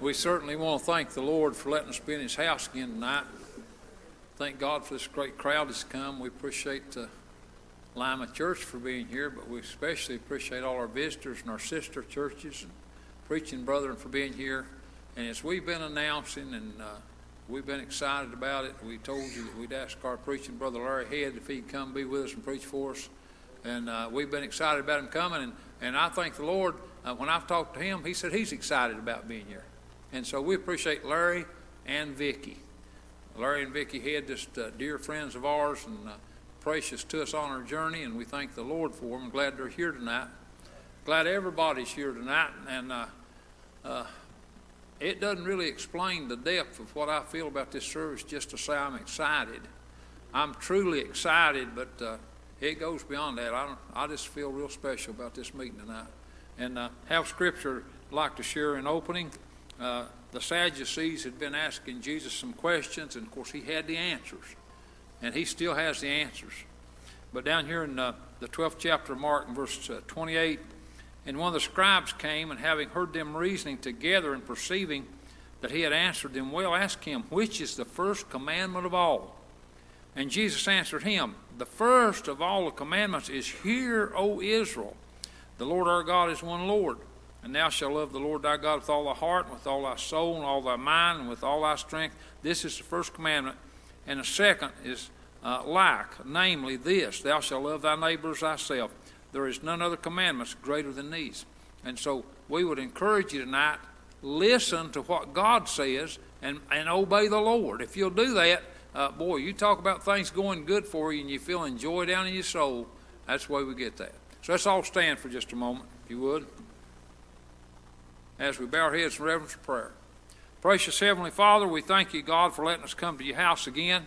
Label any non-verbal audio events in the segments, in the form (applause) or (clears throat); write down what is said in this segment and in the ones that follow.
we certainly want to thank the Lord for letting us be in His house again tonight. Thank God for this great crowd that's come. We appreciate the Lima Church for being here, but we especially appreciate all our visitors and our sister churches and preaching brethren for being here. And as we've been announcing and uh, we've been excited about it, we told you that we'd ask our preaching brother Larry Head if he'd come be with us and preach for us. And uh, we've been excited about him coming. And, and I thank the Lord, uh, when I've talked to him, he said he's excited about being here. And so we appreciate Larry and Vicky. Larry and Vicky Head, just uh, dear friends of ours and uh, precious to us on our journey, and we thank the Lord for them. Glad they're here tonight. Glad everybody's here tonight, and uh, uh, it doesn't really explain the depth of what I feel about this service just to say I'm excited. I'm truly excited, but uh, it goes beyond that. I, I just feel real special about this meeting tonight. And uh, have scripture I'd like to share in opening. Uh, the Sadducees had been asking Jesus some questions, and of course, he had the answers. And he still has the answers. But down here in uh, the 12th chapter of Mark, in verse uh, 28, and one of the scribes came, and having heard them reasoning together and perceiving that he had answered them well, asked him, Which is the first commandment of all? And Jesus answered him, The first of all the commandments is, Hear, O Israel, the Lord our God is one Lord. And thou shalt love the Lord thy God with all thy heart, and with all thy soul, and all thy mind, and with all thy strength. This is the first commandment. And the second is uh, like, namely this Thou shalt love thy neighbor as thyself. There is none other commandments greater than these. And so we would encourage you tonight listen to what God says and, and obey the Lord. If you'll do that, uh, boy, you talk about things going good for you and you feel joy down in your soul, that's the way we get that. So let's all stand for just a moment, if you would as we bow our heads in reverence of prayer. Precious Heavenly Father, we thank you, God, for letting us come to your house again.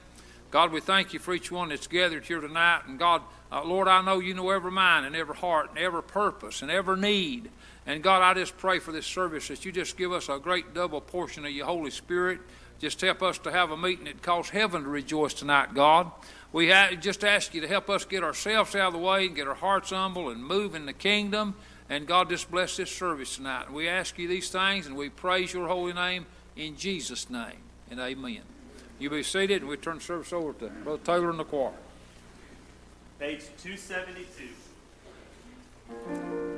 God, we thank you for each one that's gathered here tonight. And God, uh, Lord, I know you know every mind and every heart and every purpose and every need. And God, I just pray for this service that you just give us a great double portion of your Holy Spirit. Just help us to have a meeting that cause heaven to rejoice tonight, God. We just ask you to help us get ourselves out of the way and get our hearts humble and move in the kingdom and God, just bless this service tonight. And we ask you these things and we praise your holy name in Jesus' name. And amen. You be seated and we turn service over to Brother Taylor and the choir. Page 272.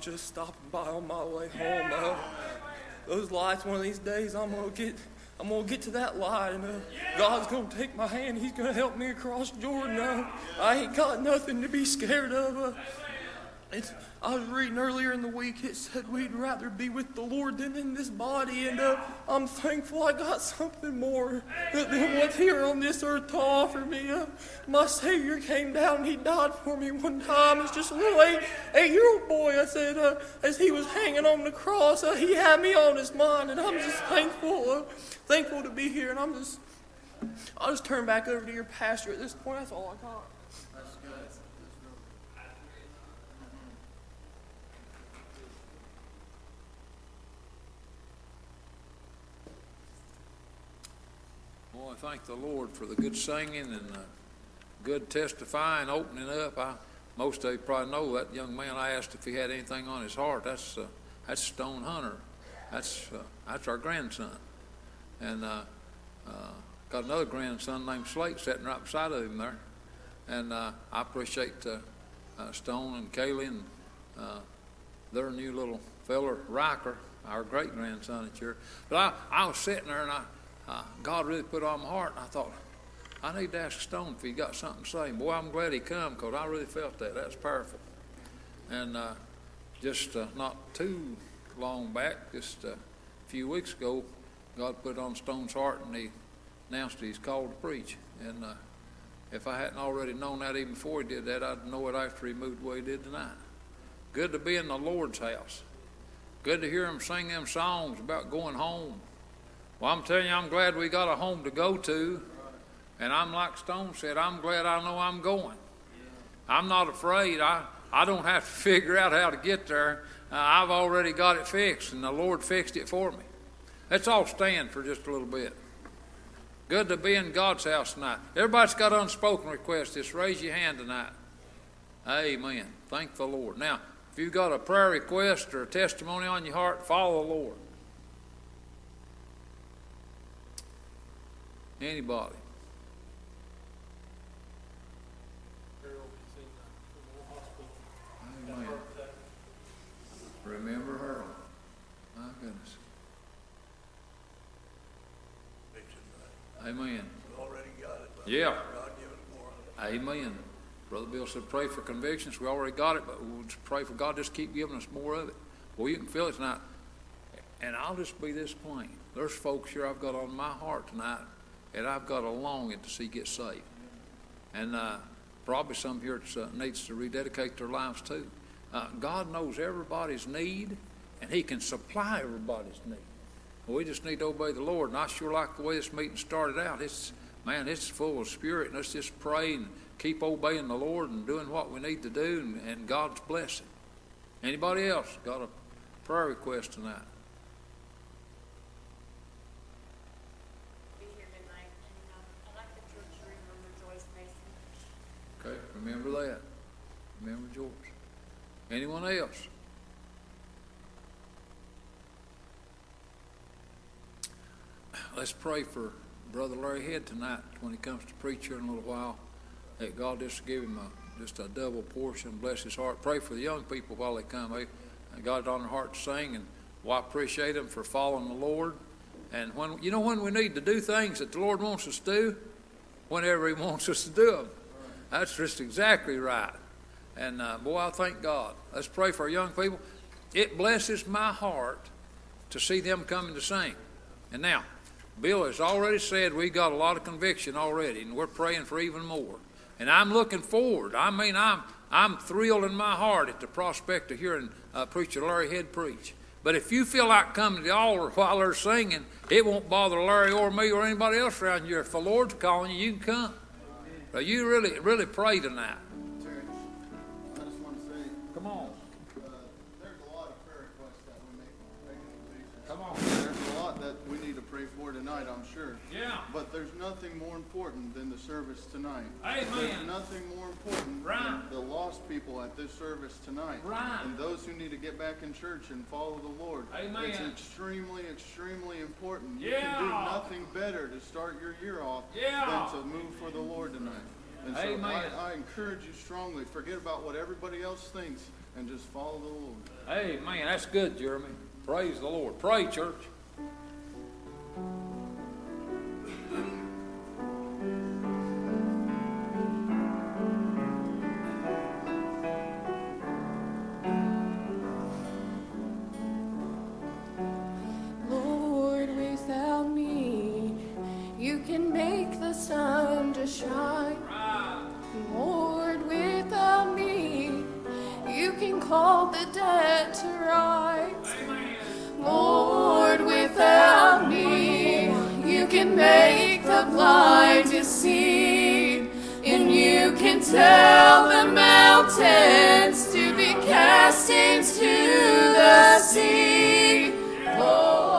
Just stopping by on my way home. Uh, those lights, one of these days, I'm gonna get. I'm gonna get to that light, and uh, God's gonna take my hand. He's gonna help me across Jordan. Uh, I ain't got nothing to be scared of. I was reading earlier in the week, it said we'd rather be with the Lord than in this body, and uh, I'm thankful I got (laughs) something more than what's here on this earth to offer me. Uh, my Savior came down He died for me one time. It's just a little eight, eight year old boy. I said, uh, as he was hanging on the cross, uh, He had me on His mind, and I'm just thankful, uh, thankful to be here, and I'm just, I'll just turn back over to your pastor at this point. That's all I got. Boy, thank the Lord for the good singing and the good testifying, opening up. I, most of you probably know that young man. I asked if he had anything on his heart. That's uh, that's Stone Hunter. That's uh, that's our grandson, and uh, uh, got another grandson named Slate sitting right beside of him there. And uh, I appreciate uh, Stone and Kaylee and their new little feller Riker, our great grandson at church. But I, I was sitting there and I, uh, God really put on my heart, and I thought, I need to ask Stone if he got something to say. Boy, I'm glad he come because I really felt that. That's powerful. And uh, just uh, not too long back, just a few weeks ago, God put on Stone's heart and he announced he's called to preach. And uh, if I hadn't already known that even before he did that, I'd know it after he moved the way he did tonight. Good to be in the Lord's house. Good to hear him sing them songs about going home. Well, I'm telling you, I'm glad we got a home to go to. And I'm like Stone said, I'm glad I know I'm going. I'm not afraid. I, I don't have to (laughs) figure out how to get there. Uh, I've already got it fixed, and the Lord fixed it for me. Let's all stand for just a little bit. Good to be in God's house tonight. Everybody's got unspoken requests. Just raise your hand tonight. Amen. Thank the Lord. Now, if you've got a prayer request or a testimony on your heart, follow the Lord. Oh, Anybody? Amen. Remember her. My goodness. Amen. Already got it. Yeah. Amen. Brother Bill said, pray for convictions. We already got it, but we'll just pray for God just keep giving us more of it. Well, you can feel it tonight. And I'll just be this plain. There's folks here I've got on my heart tonight, and I've got a longing to see get saved. And uh, probably some here uh, needs to rededicate their lives too. Uh, God knows everybody's need, and He can supply everybody's need. We just need to obey the Lord. And I sure like the way this meeting started out. It's man, it's full of spirit. And let's just pray and keep obeying the Lord and doing what we need to do, and, and God's blessing. Anybody else got a prayer request tonight? be here tonight, and um, I'd like the church to remember Joyce Mason. Okay, remember that. Remember George. Anyone else? Let's pray for Brother Larry Head tonight when he comes to preach here in a little while. That God just give him a, just a double portion, bless his heart. Pray for the young people while they come. They they got it on their heart to sing, and well, I appreciate them for following the Lord. And when you know when we need to do things that the Lord wants us to do, whenever He wants us to do them. That's just exactly right. And uh, boy, I thank God. Let's pray for our young people. It blesses my heart to see them coming to sing. And now, Bill has already said we've got a lot of conviction already, and we're praying for even more. And I'm looking forward. I mean, I'm I'm thrilled in my heart at the prospect of hearing uh, preacher Larry Head preach. But if you feel like coming to the altar while they're singing, it won't bother Larry or me or anybody else around here. If the Lord's calling you, you can come. Now, you really, really pray tonight. But there's nothing more important than the service tonight. Amen. There's nothing more important Right. than the lost people at this service tonight. Right. And those who need to get back in church and follow the Lord. Amen. It's extremely, extremely important. You can do nothing better to start your year off Yeah. than to move for the Lord tonight. And so Amen. I, I encourage you strongly, forget about what everybody else thinks and just follow the Lord. Hey, man, that's good, Jeremy. Praise the Lord. Pray, church. The sun to shine. Lord, without me, you can call the dead to rise. Lord, without me, you can make the blind to see. And you can tell the mountains to be cast into the sea. Lord,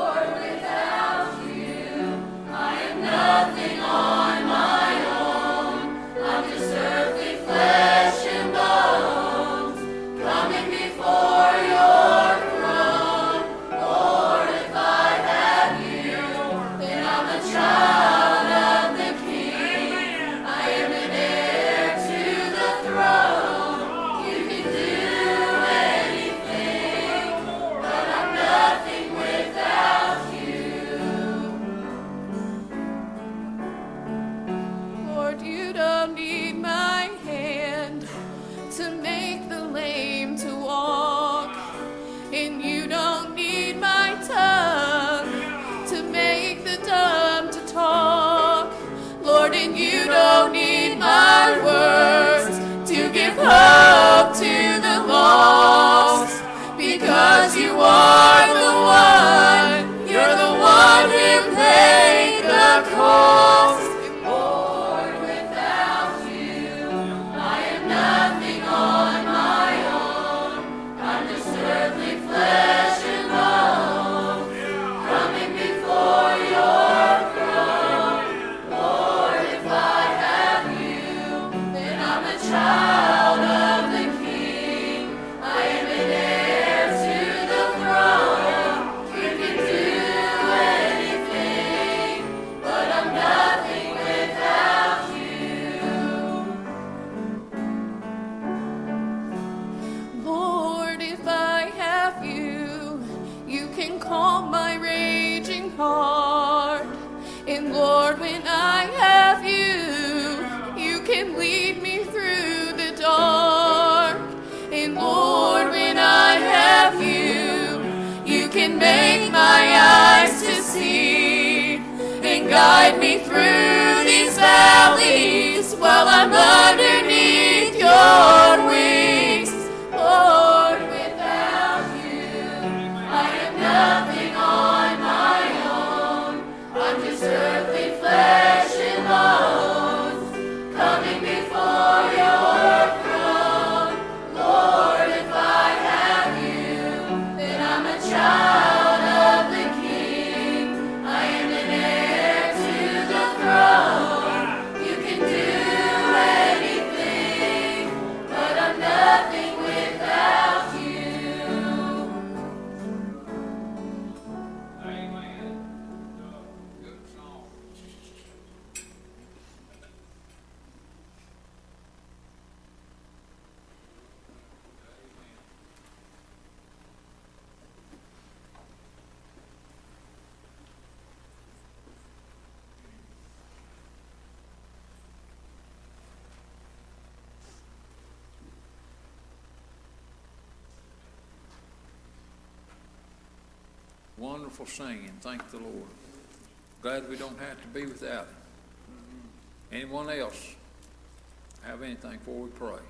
Wonderful singing. Thank the Lord. Glad we don't have to be without Him. Mm-hmm. Anyone else have anything before we pray?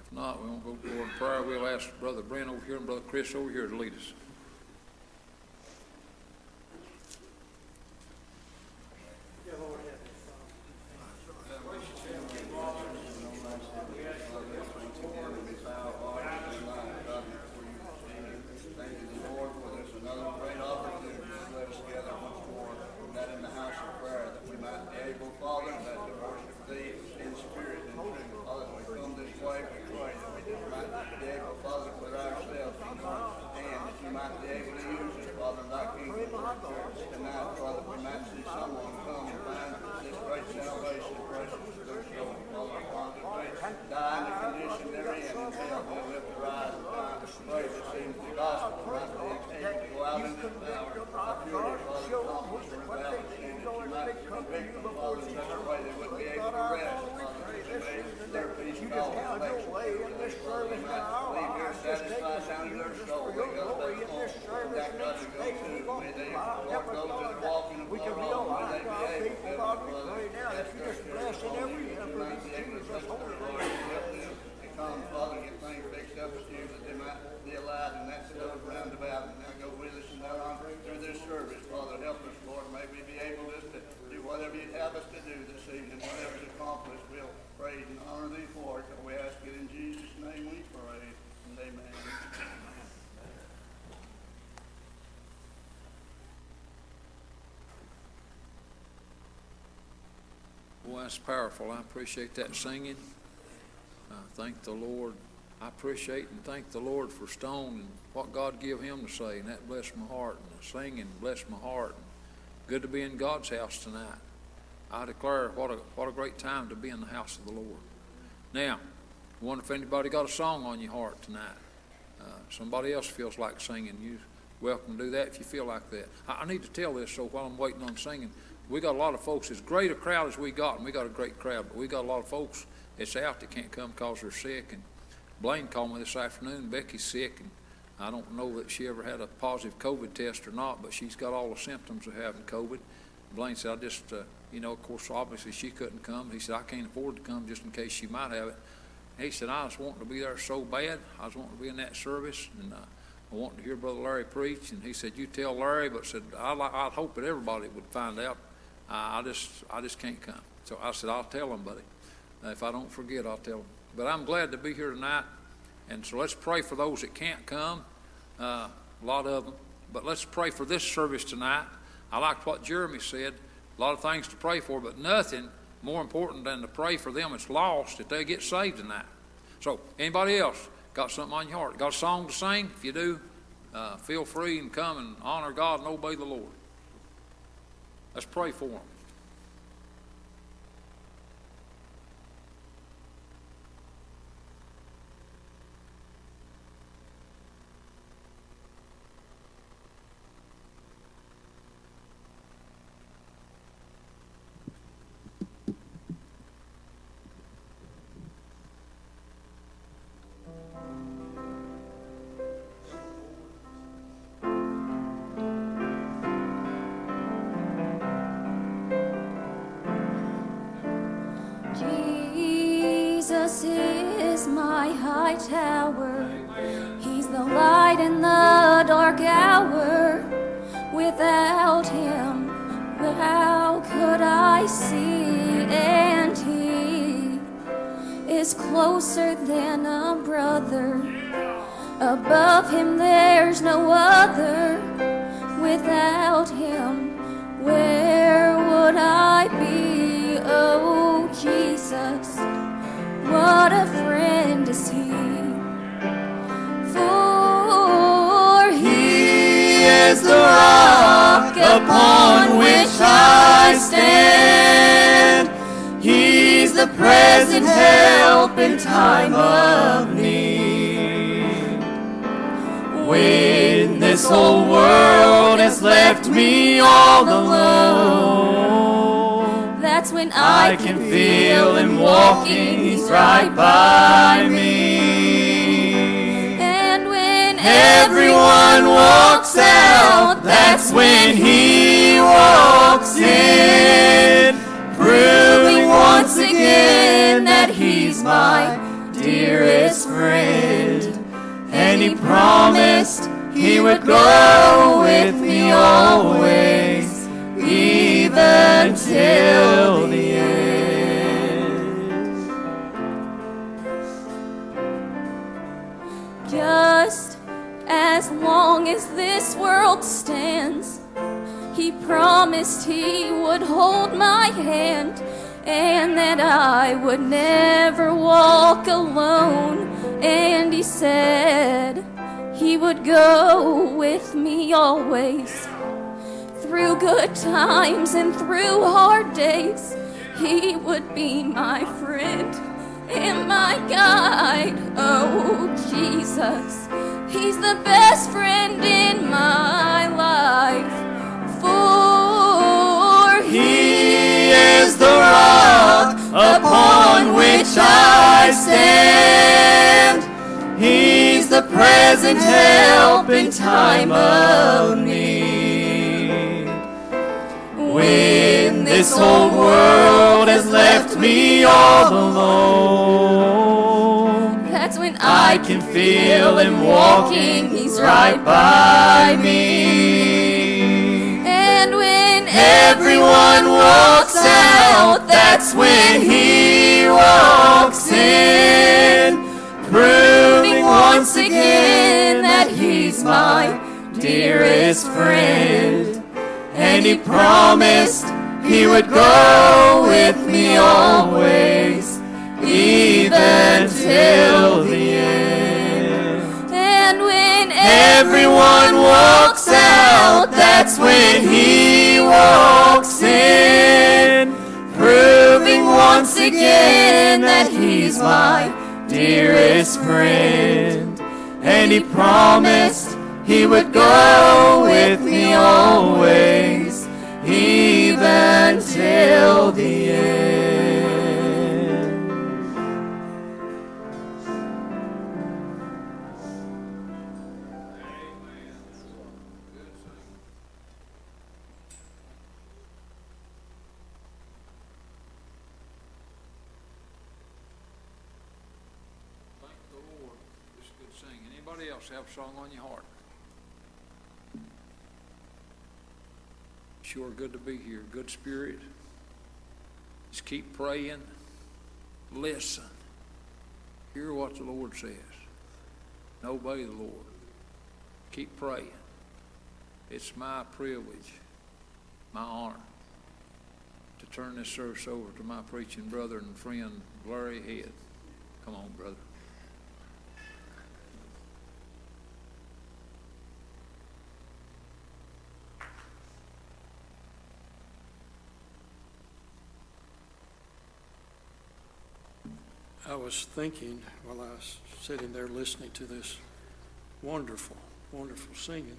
If not, we won't go to Lord in prayer. We'll ask Brother Brent over here and Brother Chris over here to lead us. church tonight, Father, we might see someone come and find this great salvation, precious to their soul. Father, Father, they die in the condition they're in, and hell, they'll live to rise and find the way that seems the gospel might be able to go out in this hour. I purely, Father, accomplish the rebellion, sin that you might convict them, Father, in such a way they wouldn't be able to rest, Father, that they may their peace call and make Father, they might leave here satisfied down in their soul. They go back home. That God to go to. May they, Lord, those that are walking and flow on, may they be able to, Father, that's their spirit, Father, you might be able to touch their Lord and help them to come, Father, get things fixed up with you, that they might be alive in that stuff roundabout, and now go with us and now on through this service, Father, help us, Lord, may we be able just to do whatever you'd have us to do this evening, whatever's accomplished, we'll praise and honor thee for it, and we ask it in Jesus' name we pray, and amen. Boy, that's powerful. I appreciate that singing. I thank the Lord. I appreciate and thank the Lord for Stone and what God give him to say, and that blessed my heart. And the singing blessed my heart. And Good to be in God's house tonight. I declare what a what a great time to be in the house of the Lord. Now, I wonder if anybody got a song on your heart tonight. Uh, somebody else feels like singing. You welcome to do that if you feel like that. I, I need to tell this so while I'm waiting on singing, we got a lot of folks. As great a crowd as we got, and we got a great crowd, but we got a lot of folks that's out that can't come because they're sick. And Blaine called me this afternoon. Becky's sick, and I don't know that she ever had a positive COVID test or not, but she's got all the symptoms of having COVID. Blaine said, I just, uh, you know, of course, obviously she couldn't come. He said, I can't afford to come just in case she might have it. He said, I was wanting to be there so bad. I was wanting to be in that service, and uh, I wanted to hear Brother Larry preach. And he said, You tell Larry, but said, I, li- I'd hope that everybody would find out. I I just, I just can't come. So I said, I'll tell them, buddy. Uh, if I don't forget, I'll tell them. But I'm glad to be here tonight. And so let's pray for those that can't come, uh, a lot of them. But let's pray for this service tonight. I liked what Jeremy said. A lot of things to pray for, but nothing more important than to pray for them that's lost that they get saved tonight. So, anybody else got something on your heart? Got a song to sing? If you do, uh, feel free and come and honor God and obey the Lord. Let's pray for them. My high tower. He's the light in the dark hour. Without him, how could I see? And he is closer than a brother. Above him, there's no other. Without him, where would I be? Oh, Jesus, what a friend is he. For he is the rock upon which I stand. He's the present help in time of need. When this whole world has left me all alone, that's when I can feel him walking, he's right by me. And when everyone walks out, that's when he walks in, proving once again that he's my dearest friend. And he promised he would go with me always, even till the end. Just as long as this world stands, he promised he would hold my hand and that I would never walk alone. And he said he would go with me always, through good times and through hard days. He would be my friend and my guide. Oh, Jesus, He's the best friend in my life. For He is the rock upon which I stand. He's the present help in time of need. When this whole world has left me all alone, that's when I can feel Him walking, He's right by me. And when Everyone walks out, that's when he walks in, proving once again that he's my dearest friend. And he promised he would go with me always, even till the end. and when Everyone walks out, that's when he walks in, proving once again that he's my dearest friend. And he promised he would go with me always, even till the end. Thank the Lord. It's good singing. Anybody else have a song on your heart? Sure good to be here. Good spirit. Just keep praying. Listen. Hear what the Lord says. And obey the Lord. Keep praying. It's my privilege, my honor, to turn this service over to my preaching brother and friend, Larry Head. Come on, brother. Was thinking while I was sitting there listening to this wonderful, wonderful singing.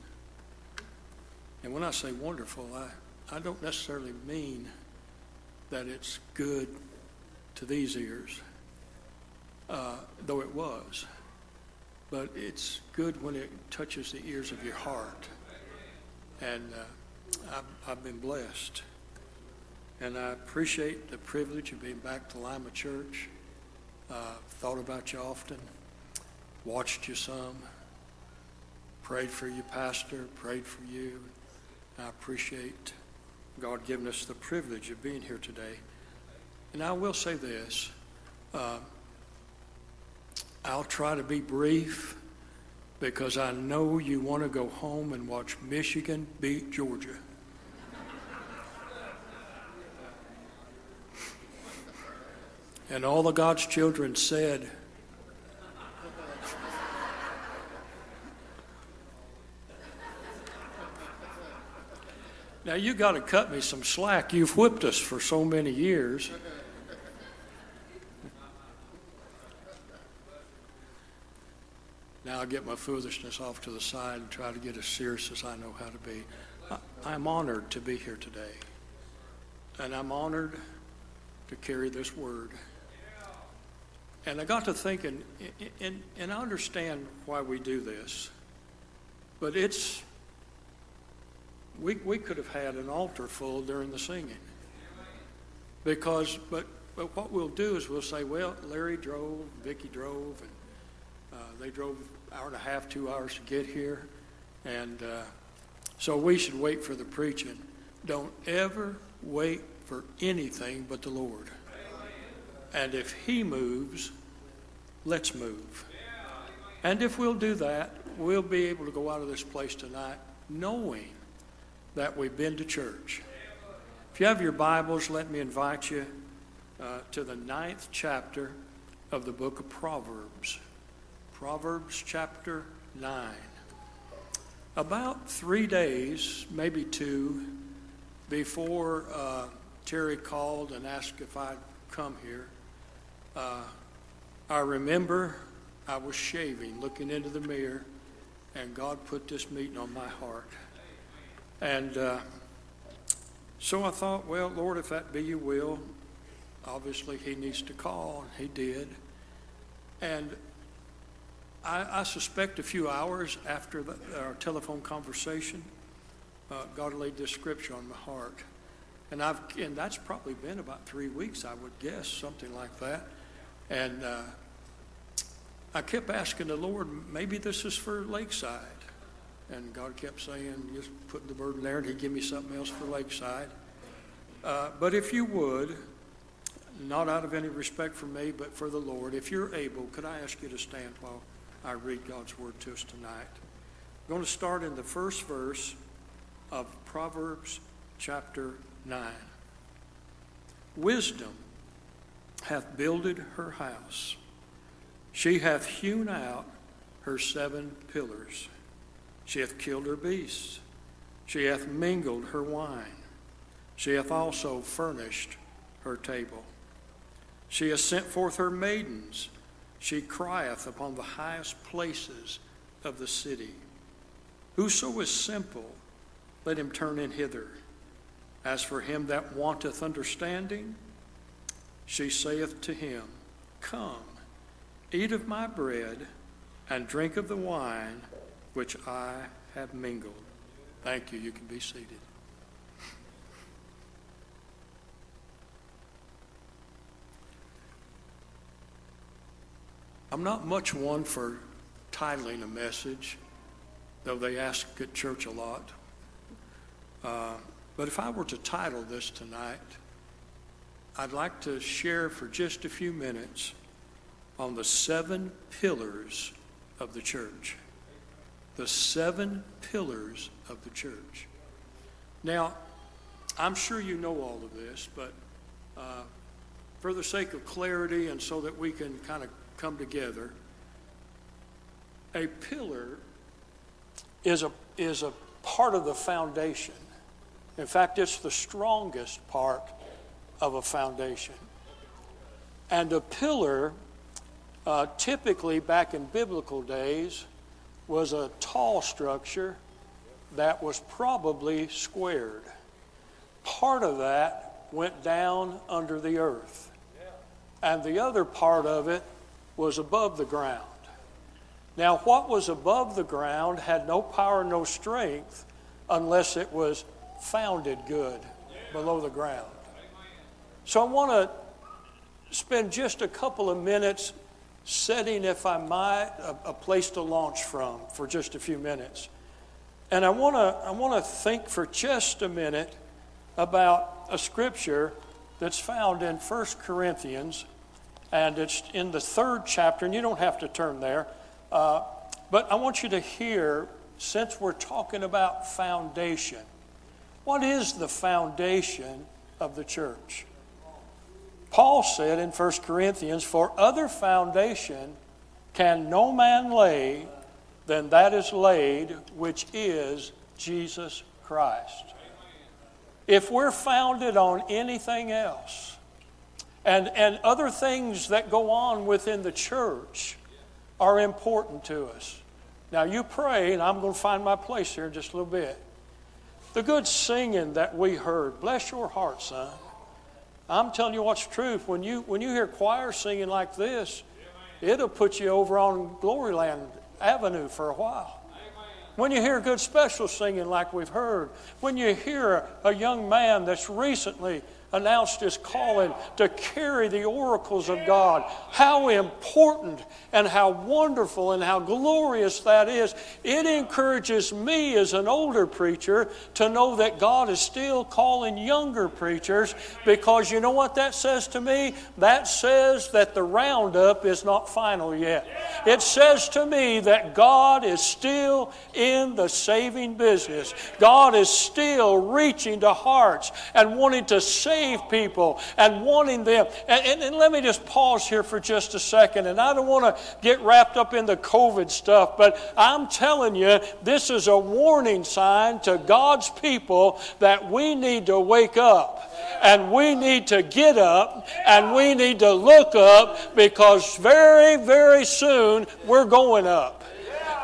And when I say wonderful, I, I don't necessarily mean that it's good to these ears, uh, though it was. But it's good when it touches the ears of your heart. And uh, I've, I've been blessed. And I appreciate the privilege of being back to Lima Church. Uh, thought about you often, watched you some, prayed for you, Pastor, prayed for you. I appreciate God giving us the privilege of being here today. And I will say this uh, I'll try to be brief because I know you want to go home and watch Michigan beat Georgia. And all of God's children said, Now you got to cut me some slack. You've whipped us for so many years. Now I'll get my foolishness off to the side and try to get as serious as I know how to be. I, I'm honored to be here today. And I'm honored to carry this word. And I got to thinking, and, and I understand why we do this, but it's, we, we could have had an altar full during the singing. Because, but, but what we'll do is we'll say, well, Larry drove, Vicki drove, and uh, they drove hour and a half, two hours to get here. And uh, so we should wait for the preaching. Don't ever wait for anything but the Lord. And if He moves, let's move. And if we'll do that, we'll be able to go out of this place tonight knowing that we've been to church. If you have your Bibles, let me invite you uh, to the ninth chapter of the book of Proverbs. Proverbs chapter 9. about three days, maybe two, before uh, Terry called and asked if I'd come here, uh, I remember I was shaving, looking into the mirror, and God put this meeting on my heart. And uh, so I thought, well, Lord, if that be your will, obviously he needs to call, and he did. And I, I suspect a few hours after the, our telephone conversation, uh, God laid this scripture on my heart. And I've and that's probably been about three weeks, I would guess, something like that. And uh, I kept asking the Lord, maybe this is for Lakeside. And God kept saying, just put the burden there, and He'd give me something else for Lakeside. Uh, but if you would, not out of any respect for me, but for the Lord, if you're able, could I ask you to stand while I read God's word to us tonight? I'm going to start in the first verse of Proverbs chapter 9. Wisdom hath builded her house, she hath hewn out her seven pillars. She hath killed her beasts. She hath mingled her wine. She hath also furnished her table. She hath sent forth her maidens. She crieth upon the highest places of the city. Whoso is simple, let him turn in hither. As for him that wanteth understanding, she saith to him, Come, eat of my bread, and drink of the wine which I have mingled. Thank you. You can be seated. I'm not much one for titling a message, though they ask at church a lot. Uh, but if I were to title this tonight, I'd like to share for just a few minutes on the seven pillars of the church. The seven pillars of the church. Now, I'm sure you know all of this, but uh, for the sake of clarity and so that we can kind of come together, a pillar is a, is a part of the foundation. In fact, it's the strongest part of a foundation. And a pillar, uh, typically back in biblical days, was a tall structure that was probably squared. Part of that went down under the earth, and the other part of it was above the ground. Now, what was above the ground had no power, no strength, unless it was founded good below the ground. So I want to spend just a couple of minutes setting, if I might, a, a, place to launch from for just a few minutes. And I want to I want to think for just a minute about a scripture that's found in 1 Corinthians, and it's in the third chapter, and you don't have to turn there. Uh, but I want you to hear, since we're talking about foundation, what is the foundation of the church? Paul said in 1 Corinthians, For other foundation can no man lay than that is laid, which is Jesus Christ. If we're founded on anything else, and, and other things that go on within the church are important to us. Now, you pray, and I'm going to find my place here in just a little bit. The good singing that we heard, bless your heart, son. I'm telling you what's truth. When you, when you hear choir singing like this, it'll put you over on Gloryland Avenue for a while. When you hear good special singing like we've heard, when you hear a young man that's recently announced his calling to carry the oracles of God. How important and how wonderful and how glorious that is. It encourages me as an older preacher to know that God is still calling younger preachers because you know what that says to me? That says that the roundup is not final yet. It says to me that God is still in the saving business. God is still reaching to hearts and wanting to save save people and wanting them. And, and, and let me just pause here for just a second. And I don't want to get wrapped up in the COVID stuff, but I'm telling you, this is a warning sign to God's people that we need to wake up and we need to get up and we need to look up because very, very soon we're going up.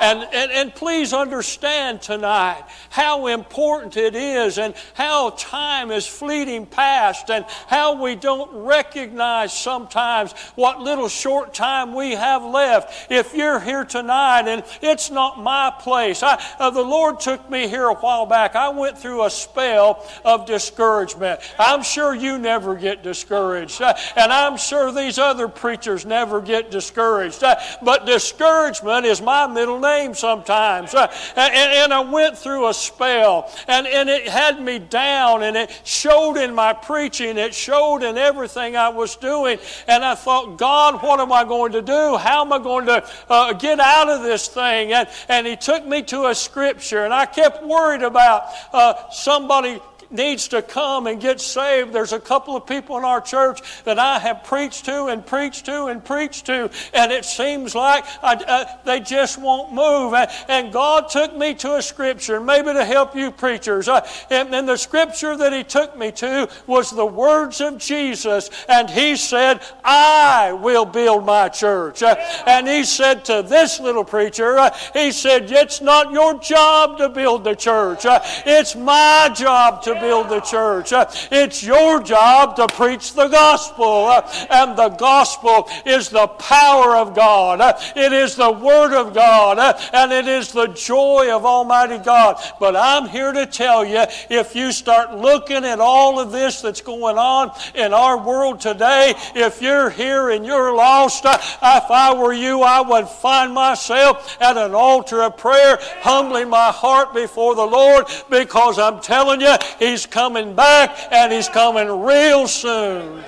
And, and, and please understand tonight how important it is and how time is fleeting past and how we don't recognize sometimes what little short time we have left. If you're here tonight and it's not my place, I, uh, the Lord took me here a while back. I went through a spell of discouragement. I'm sure you never get discouraged, uh, and I'm sure these other preachers never get discouraged. Uh, but discouragement is my middle name sometimes. Uh, and, and, I went through a spell, and, and it had me down, and it showed in my preaching, it showed in everything I was doing. And I thought, God, what am I going to do? How am I going to uh, get out of this thing? And, and He took me to a scripture, and I kept worried about uh, somebody needs to come and get saved. There's a couple of people in our church that I have preached to and preached to and preached to, and it seems like I, uh, they just won't move. And, and, God took me to a scripture, maybe to help you preachers. Uh, and, and the scripture that He took me to was the words of Jesus, and He said, I will build my church. Uh, and He said to this little preacher, uh, He said, It's not your job to build the church, uh, it's my job to build the church. Uh, it's your job to preach the gospel. Uh, and the gospel is the power of God, uh, it is the Word of God, and it is the joy of Almighty God. But I'm here to tell you if you start looking at all of this that's going on in our world today, if you're here and you're lost, if I were you, I would find myself at an altar of prayer, humbling my heart before the Lord because I'm telling you, He He's coming back and He's coming real soon.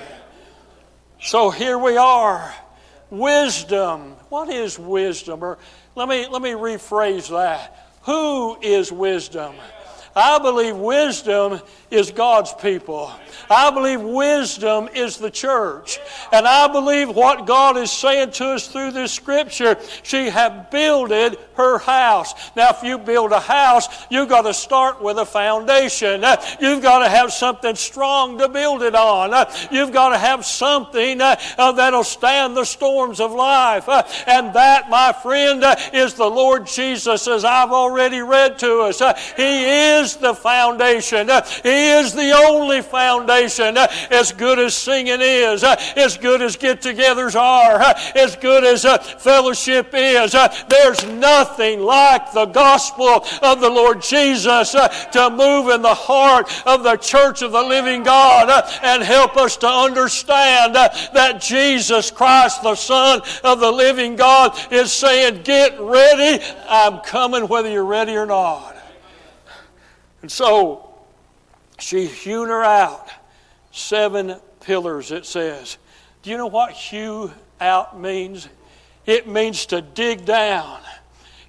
So here we are. Wisdom. What is wisdom? Or let me, let me rephrase that. Who is wisdom? I believe wisdom is God's people. I believe wisdom is the church. And I believe what God is saying to us through this scripture, she have builded her house. Now, if you build a house, you've got to start with a foundation. You've got to have something strong to build it on. You've got to have something uh, that'll stand the storms of life. And that, my friend, is the Lord Jesus, as I've already read to us. He is the foundation. He is the only foundation. As good as singing is, as good as get togethers are, as good as fellowship is, there's nothing like the gospel of the Lord Jesus to move in the heart of the church of the living God and help us to understand that Jesus Christ, the Son of the living God, is saying, Get ready, I'm coming whether you're ready or not. And so she hewn her out seven pillars, it says. Do you know what hew out means? It means to dig down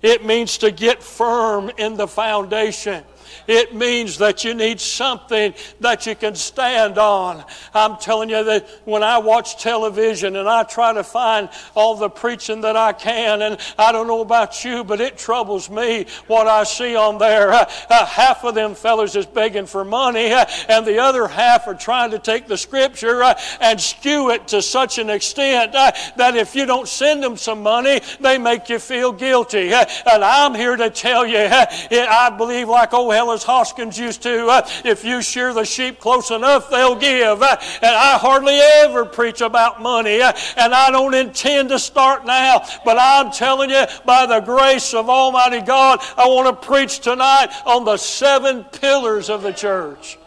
it means to get firm in the foundation. It means that you need something that you can stand on. I'm telling you that when I watch television and I try to find all the preaching that I can, and I don't know about you, but it troubles me what I see on there. Uh, uh, half of them fellows is begging for money, uh, and the other half are trying to take the scripture uh, and skew it to such an extent uh, that if you don't send them some money, they make you feel guilty. Uh, and I'm here to tell you, I believe like old Helen Hoskins used to, uh, if you shear the sheep close enough, they'll give. Uh, and I hardly ever preach about money, uh, and I don't intend to start now, but I'm telling you, by the grace of Almighty God, I want to preach tonight on the seven pillars of the church.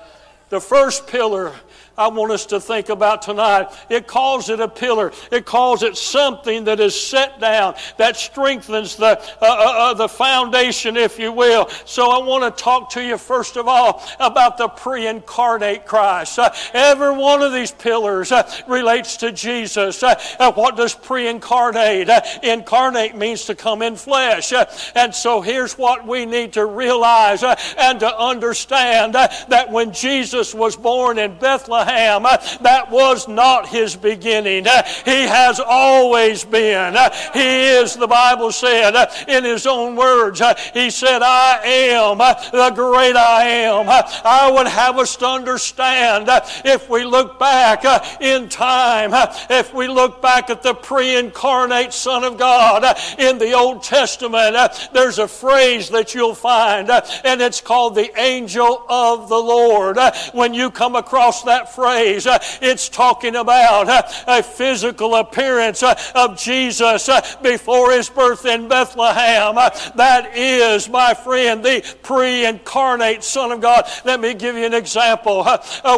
The first pillar I want us to think about tonight. It calls it a pillar. It calls it something that is set down, that strengthens the, uh, uh, uh, the foundation, if you will. So I want to talk to you, first of all, about the pre incarnate Christ. Uh, every one of these pillars uh, relates to Jesus. Uh, what does pre incarnate? incarnate means to come in flesh. and so here's what we need to realize and to understand that when Jesus was born in Bethlehem, Bethlehem. Uh, that was not his beginning. Uh, he has always been. Uh, he is, the Bible said, in his own words, he said, I am the great I am. I would have us to understand if we look back in time, if we look back at the pre incarnate Son of God in the Old Testament, there's a phrase that you'll find, and it's called the angel of the Lord. When you come across that phrase, uh, it's talking about uh, a physical appearance uh, of Jesus before his birth in Bethlehem. That is, my friend, the pre incarnate Son of God. Let me give you an example.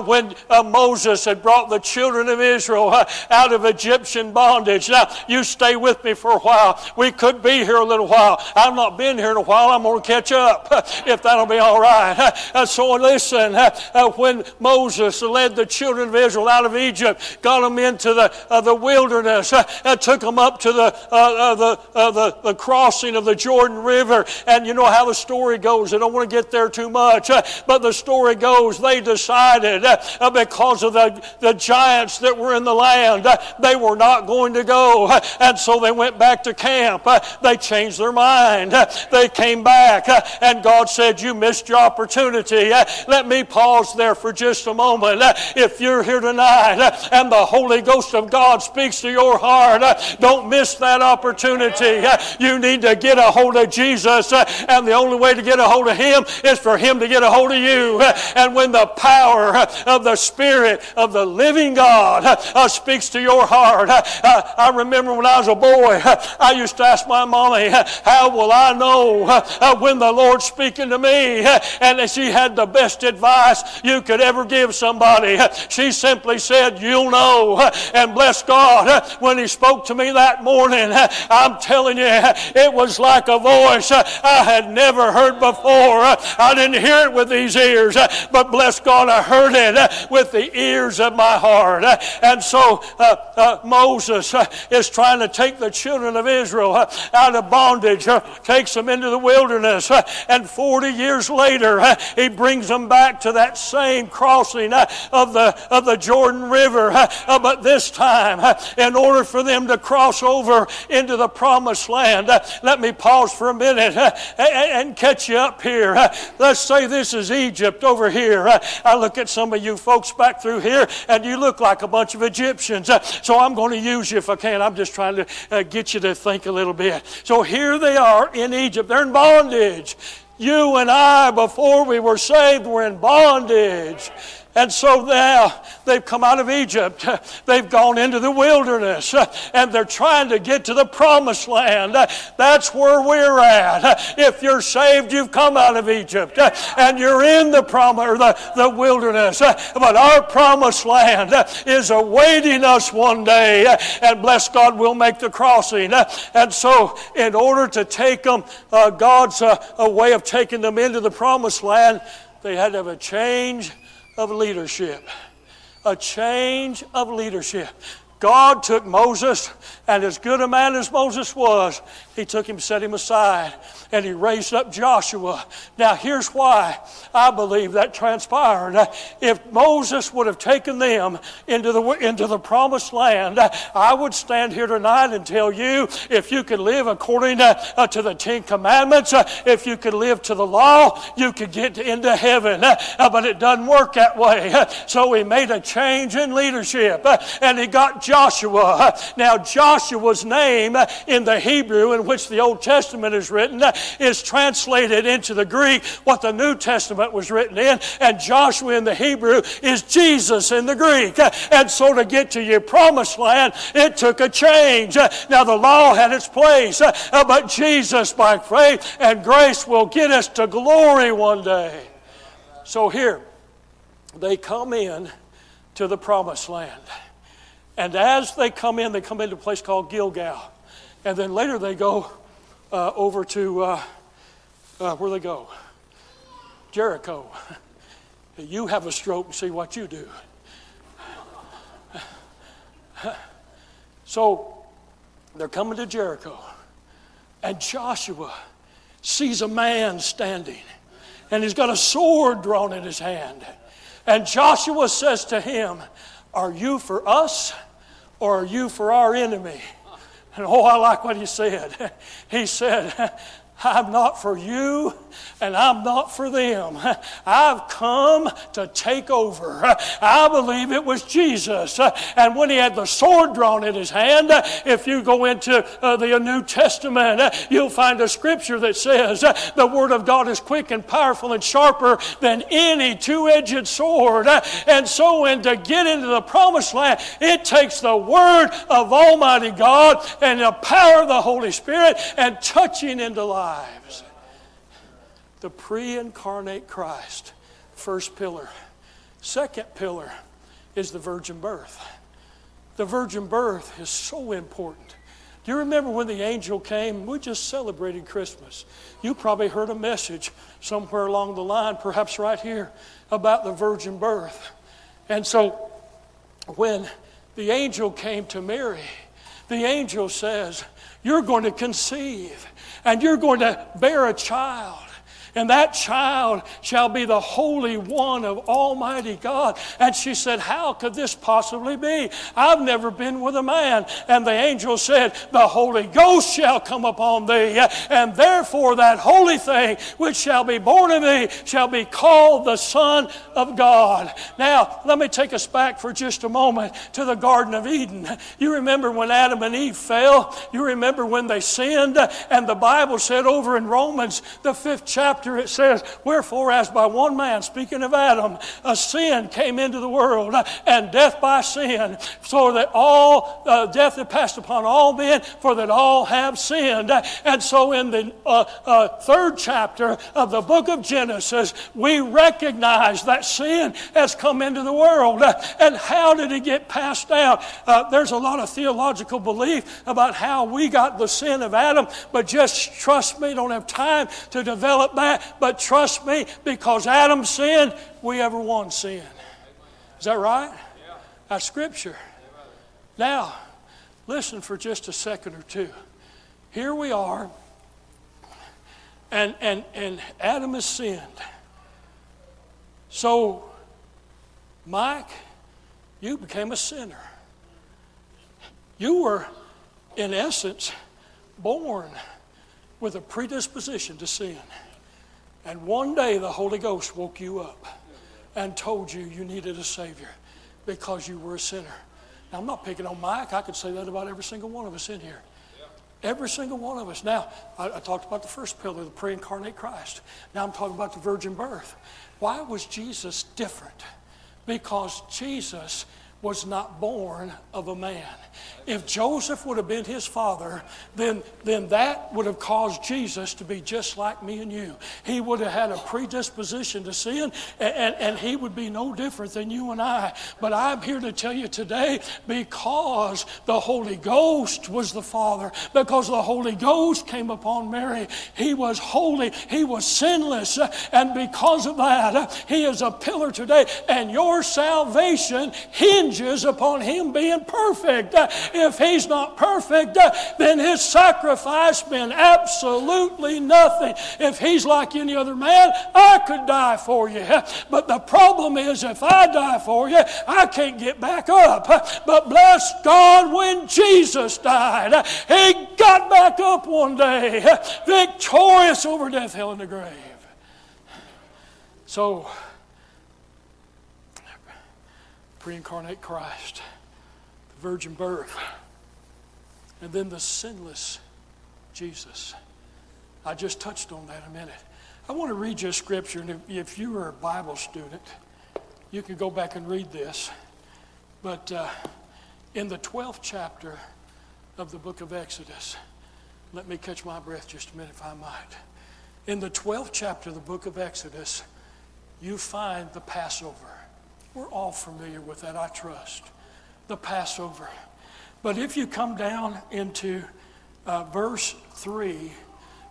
When Moses had brought the children of Israel out of Egyptian bondage. Now, you stay with me for a while. We could be here a little while. I've not been here in a while. I'm going to catch up (laughs) if that'll be all right. (laughs) So, listen, when Moses led the children of Israel out of Egypt, got them into the, uh, the wilderness, uh, and took them up to the, uh, uh, the, uh, the, the crossing of the Jordan River. And you know how the story goes. I don't want to get there too much, uh, but the story goes they decided uh, because of the, the giants that were in the land, they were not going to go. And so they went back to camp. They changed their mind. They came back, and God said, You missed your opportunity. Let me pause there for just a moment. If you're here tonight and the Holy Ghost of God speaks to your heart, don't miss that opportunity. You need to get a hold of Jesus, and the only way to get a hold of Him is for Him to get a hold of you. And when the power of the Spirit of the living God speaks to your heart, I remember when I was a boy, I used to ask my mommy, How will I know when the Lord's speaking to me? And she had the best advice you could ever give somebody. She simply said, You'll know. And bless God, when He spoke to me that morning, I'm telling you, it was like a voice I had never heard before. I didn't hear it with these ears, but bless God, I heard it with the ears of my heart. And so uh, uh, Moses is trying to take the children of Israel out of bondage, takes them into the wilderness, and 40 years later, he brings them back to that same crossing of, the, of the Jordan River. but this time, in order for them to cross over into the promised land, let me pause for a minute and catch you up here. let's say this is Egypt over here. I look at some of you folks back through here, and you look like a bunch of Egyptians. so I'm going to use you if I can. I'm just trying to uh, get you to think a little bit. So here they are in Egypt. They're in bondage. You and I, before we were saved, were in bondage. And so now they've come out of Egypt. (laughs) They've gone into the wilderness (laughs) and they're trying to get to the promised land. That's where we're at. (laughs) If you're saved, you've come out of Egypt and you're in the or the, the wilderness. But our promised land is awaiting us one day. And bless God, we'll make the crossing. And so, in order to take them, uh, God's uh, a way of taking them into the promised land, they had to have a change of leadership. A change of leadership. God took Moses, and as good a man as Moses was, he took him, set him aside, and he raised up Joshua. Now, here's why I believe that transpired. If Moses would have taken them into the, into the promised land, I would stand here tonight and tell you if you could live according to, uh, to the Ten Commandments, uh, if you could live to the law, you could get into heaven. Uh, but it doesn't work that way. (laughs) So he made a change in leadership, and he got Joshua. Now, Joshua's name in the Hebrew in which the Old Testament is written is translated into the Greek what the New Testament was written in, and Joshua in the Hebrew is Jesus in the Greek. And so to get to your promised land, it took a change. Now the law had its place, but Jesus by faith and grace will get us to glory one day. So here, they come in to the promised land. And as they come in, they come into a place called Gilgal. And then later they go uh, over to, uh, uh, where they go? Jericho. You have a stroke and see what you do. So they're coming to Jericho, and Joshua sees a man standing, and he's got a sword drawn in his hand. And Joshua says to him, Are you for us or are you for our enemy? And oh, I like what he said. (laughs) He said, I'm not for you and I'm not for them. (laughs) I've come to take over. (laughs) I believe it was Jesus. (laughs) And when he had the sword drawn in his hand, if you go into uh, the New Testament, you'll find a scripture that says the Word of God is quick and powerful and sharper than any two edged sword. And so, when to get into the promised land, it takes the Word of Almighty God and the power of the Holy Spirit and touching into lives. The pre incarnate Christ, first pillar. Second pillar is the virgin birth. The virgin birth is so important. Do you remember when the angel came? We just celebrated Christmas. You probably heard a message somewhere along the line, perhaps right here, about the virgin birth. And so when the angel came to Mary, the angel says, You're going to conceive and you're going to bear a child and that child shall be the Holy One of Almighty God. And she said, How could this possibly be? I've never been with a man. And the angel said, The Holy Ghost shall come upon thee, and therefore that holy thing which shall be born of thee shall be called the Son of God. Now, let me take us back for just a moment to the Garden of Eden. You remember when Adam and Eve fell? You remember when they sinned? And the Bible said over in Romans, the fifth chapter, chapter, it says, Wherefore, as by one man, speaking of Adam, a sin came into the world, and death by sin, so that all uh, death had passed upon all men, for that all have sinned. And so, in the uh, uh, third chapter of the book of Genesis, we recognize that sin has come into the world. And how did it get passed down? Uh, there's a lot of theological belief about how we got the sin of Adam, but just trust me, don't have time to develop that that, but trust me, because Adam sinned, we ever won sin. Is that right? That's scripture. Now, listen for just a second or two. Here we are, and, and, and Adam has sinned. So, Mike, you became a sinner. You were, in essence, born with a predisposition to sin. And one day the Holy Ghost woke you up and told you you needed a Savior because you were a sinner. Now, I'm not picking on Mike. I could say that about every single one of us in here. Every single one of us. Now, I, I talked about the first pillar, the pre incarnate Christ. Now I'm talking about the virgin birth. Why was Jesus different? Because Jesus was not born of a man. If Joseph would have been his father, then, then that would have caused Jesus to be just like me and you. He would have had a predisposition to sin, and, and, and he would be no different than you and I. But I'm here to tell you today because the Holy Ghost was the Father, because the Holy Ghost came upon Mary, he was holy, he was sinless, and because of that, he is a pillar today. And your salvation hinges upon him being perfect. If he's not perfect, uh, then his sacrifice meant absolutely nothing. If he's like any other man, I could die for you. But the problem is, if I die for you, I can't get back up. But bless God, when Jesus died, he got back up one day, victorious over death, hell, and the grave. So, pre incarnate Christ virgin birth, and then the sinless Jesus. I just touched on that a minute. I want to read you a scripture, and if, you are a Bible student, you can go back and read this. But uh, in the 12th chapter of the book of Exodus, let me catch my breath just a minute if I might. In the 12th chapter of the book of Exodus, you find the Passover. We're all familiar with that, I trust the Passover. But if you come down into uh, verse 3,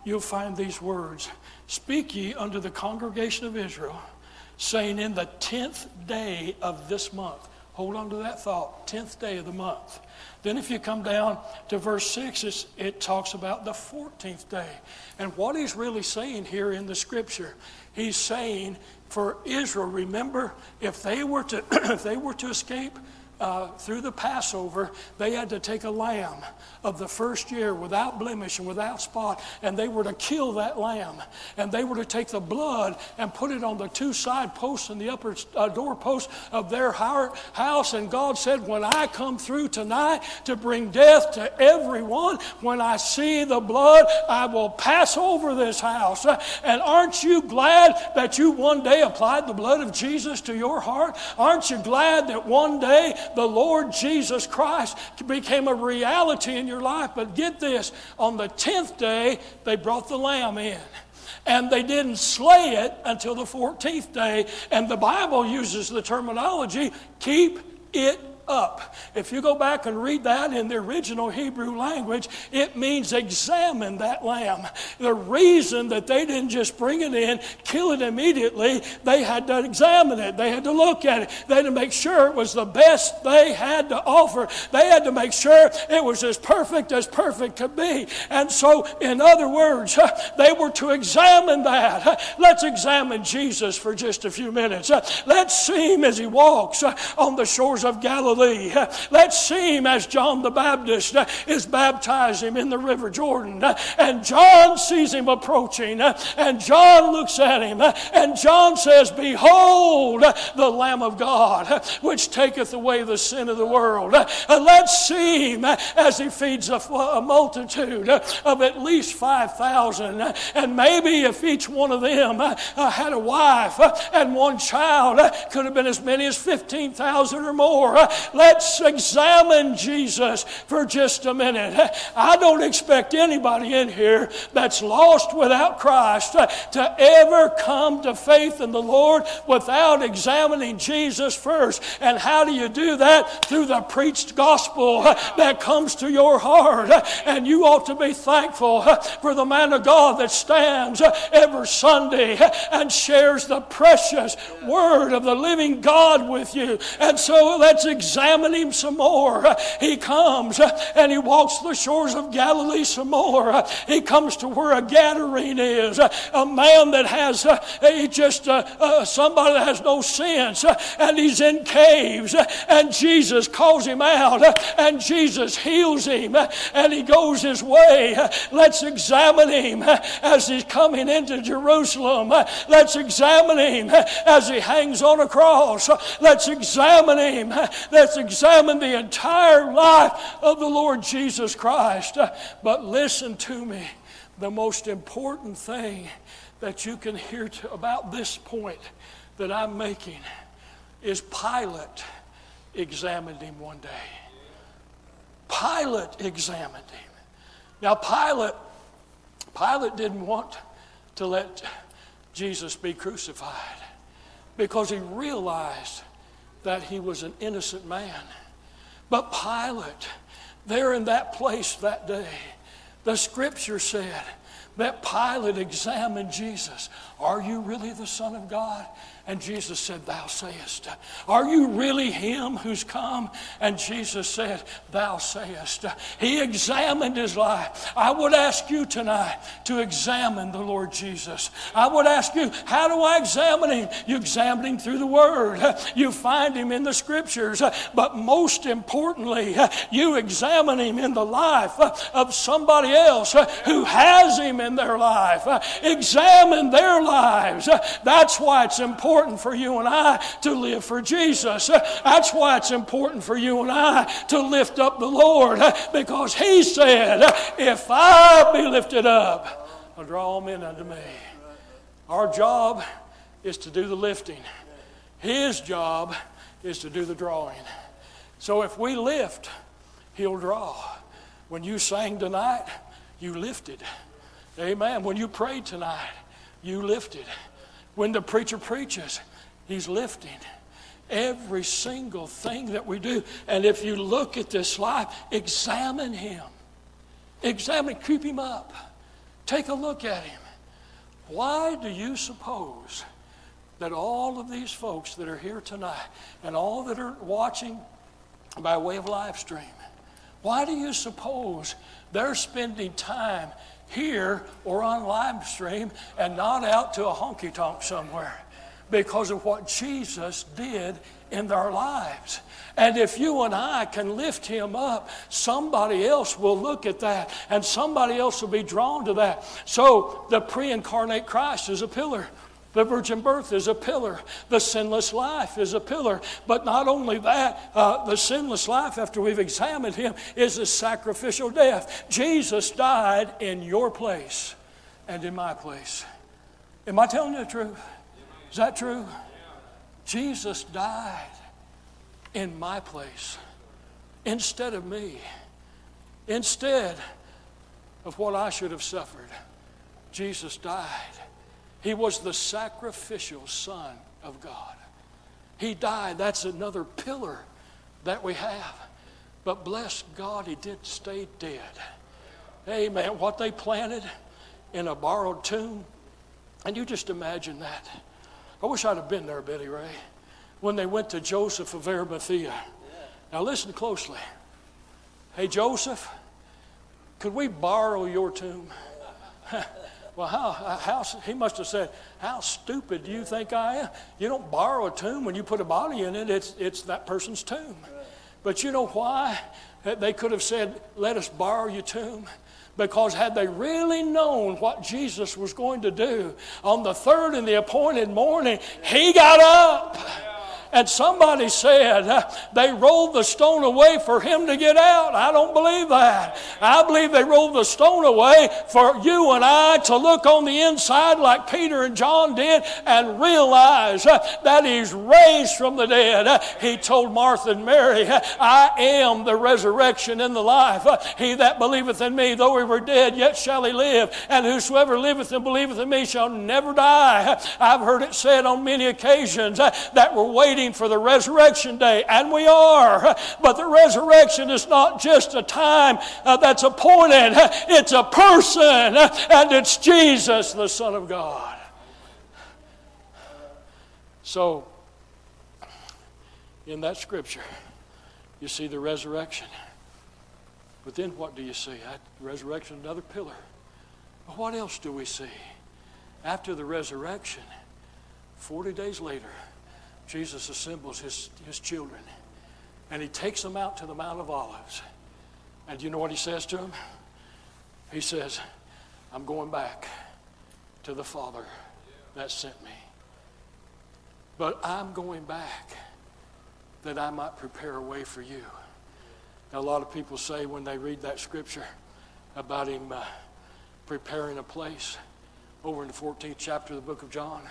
you'll find these words Speak ye unto the congregation of Israel, saying, In the tenth day of this month. Hold on to that thought. 10th day of the month. Then, if you come down to verse 6, it talks about the 14th day. And what he's really saying here in the scripture, he's saying for Israel, remember, if they were to, (clears throat) if they were to escape uh, through the Passover, they had to take a lamb of the first year without blemish and without spot, and they were to kill that lamb. And they were to take the blood and put it on the two side posts and the upper uh, door posts of their house. And God said, When I come through tonight to bring death to everyone, when I see the blood, I will pass over this house. And aren't you glad that you one day applied the blood of Jesus to your heart? Aren't you glad that one day the Lord Jesus Christ became a reality in your life. But get this on the 10th day, they brought the lamb in. And they didn't slay it until the 14th day. And the Bible uses the terminology keep it up. If you go back and read that in the original Hebrew language, it means examine that lamb. The reason that they didn't just bring it in, kill it immediately, they had to examine it. They had to look at it. They had to make sure it was the best they had to offer. They had to make sure it was as perfect as perfect could be. And so, in other words, (laughs) they were to examine that. (laughs) Let's examine Jesus for just a few minutes. (laughs) Let's see him as he walks on the shores of Galilee Galilee. (laughs) Let's see him as John the Baptist uh, is baptizing him in the River Jordan. Uh, and John sees him approaching, uh, and John looks at him, and John says, Behold, the Lamb of God, which taketh away the sin of the world. Let's see him as he feeds a, multitude of at least 5,000. And maybe if each one of them had a wife and one child, could have been as many as 15,000 or more. Let's examine Jesus for just a minute. I don't expect anybody in here that's lost without Christ to ever come to faith in the Lord without examining Jesus first. And how do you do that? Through the preached gospel that comes to your heart. And you ought to be thankful for the man of God that stands every Sunday and shares the precious word of the living God with you. And so let's examine examine him some more. He comes and he walks the shores of Galilee some more. He comes to where a Gadarene is, a man that has uh, he just uh, uh, somebody that has no sense, uh, and he's in caves, uh, and Jesus calls him out, and Jesus heals him, and he goes his way. Let's examine him as he's coming into Jerusalem. Let's examine him as he hangs on a cross. Let's examine him. Let's examine the entire life of the Lord Jesus Christ. Uh, but listen to me. The most important thing that you can hear to, about this point that I'm making is Pilate examined him one day. Pilate examined him. Now, Pilate, Pilate didn't want to let Jesus be crucified because he realized that he was an innocent man. But Pilate, there in that place that day, the scripture said that Pilate examined Jesus. Are you really the Son of God? And Jesus said, Thou sayest. Are you really him who's come? And Jesus said, Thou sayest. He examined his life. I would ask you tonight to examine the Lord Jesus. I would ask you, How do I examine him? You examine him through the Word, you find him in the Scriptures. But most importantly, you examine him in the life of somebody else who has him in their life. Examine their lives. That's why it's important important for you and I to live for Jesus. That's why it's important for you and I to lift up the Lord because He said, If I be lifted up, I'll draw all men unto me. Our job is to do the lifting, His job is to do the drawing. So if we lift, He'll draw. When you sang tonight, you lifted. Amen. When you prayed tonight, you lifted. When the preacher preaches, he's lifting every single thing that we do. And if you look at this life, examine him. Examine, keep him up. Take a look at him. Why do you suppose that all of these folks that are here tonight and all that are watching by way of live stream, why do you suppose they're spending time here or on live stream and not out to a honky tonk somewhere? Because of what Jesus did in their lives. And if you and I can lift him up, somebody else will look at that and somebody else will be drawn to that. So the pre incarnate Christ is a pillar. The virgin birth is a pillar. The sinless life is a pillar. But not only that, uh, the sinless life, after we've examined him, is a sacrificial death. Jesus died in your place and in my place. Am I telling you the truth? Is that true? Jesus died in my place instead of me, instead of what I should have suffered. Jesus died. He was the sacrificial Son of God. He died. That's another pillar that we have. But bless God, He did stay dead. Amen. What they planted in a borrowed tomb, and you just imagine that. I wish I'd have been there, Betty Ray, when they went to Joseph of Arimathea. Now listen closely. Hey, Joseph, could we borrow your tomb? (laughs) Well, how, how, he must have said, How stupid do you think I am? You don't borrow a tomb when you put a body in it, it's, it's that person's tomb. But you know why? They could have said, Let us borrow your tomb. Because had they really known what Jesus was going to do on the third and the appointed morning, he got up. And somebody said uh, they rolled the stone away for him to get out. I don't believe that. I believe they rolled the stone away for you and I to look on the inside like Peter and John did and realize uh, that he's raised from the dead. Uh, he told Martha and Mary, I am the resurrection and the life. He that believeth in me, though he were dead, yet shall he live. And whosoever liveth and believeth in me shall never die. I've heard it said on many occasions that we're waiting waiting for the resurrection day, and we are. But the resurrection is not just a time uh, that's appointed, it's a person, and it's Jesus, the Son of God. So, in that scripture, you see the resurrection. But then what do you see? That resurrection, another pillar. But what else do we see? After the resurrection, 40 days later, Jesus assembles his, his children and he takes them out to the Mount of Olives. And you know what he says to them? He says, I'm going back to the Father that sent me. But I'm going back that I might prepare a way for you. Now, a lot of people say when they read that scripture about him uh, preparing a place over in the 14th chapter of the book of John,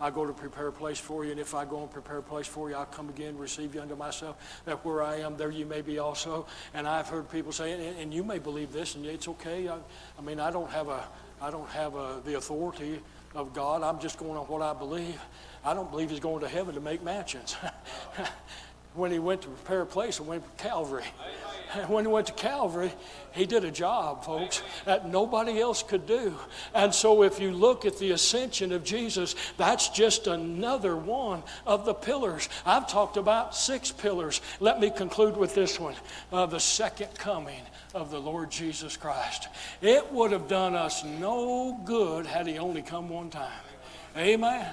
I go to prepare a place for you, and if I go and prepare a place for you, I'll come again, and receive you unto myself, that where I am, there you may be also. And I've heard people say, and, and you may believe this, and it's okay. I, I mean, I don't have a, I don't have a, the authority of God. I'm just going on what I believe. I don't believe He's going to heaven to make mansions. (laughs) when He went to prepare a place, He went to Calvary. when he went to Calvary, he did a job, folks, that nobody else could do. And so, if you look at the ascension of Jesus, that's just another one of the pillars. I've talked about six pillars. Let me conclude with this one uh, the second coming of the Lord Jesus Christ. It would have done us no good had he only come one time. Amen.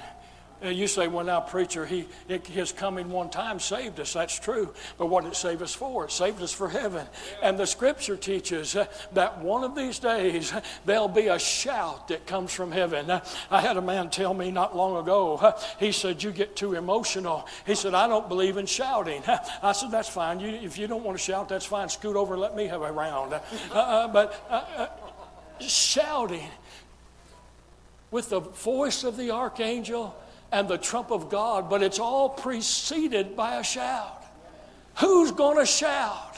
Uh, you say, well, now, preacher, he, his coming one time saved us. That's true. But what did it save us for? It saved us for heaven. And the scripture teaches uh, that one of these days there'll be a shout that comes from heaven. I had a man tell me not long ago, he said, You get too emotional. He said, I don't believe in shouting. (laughs) I said, That's fine. You, if you don't want to shout, that's fine. Scoot over and let me have a round. Uh, uh, but uh, uh, shouting with the voice of the archangel and the trump of God, but it's all preceded by a shout. Who's going to shout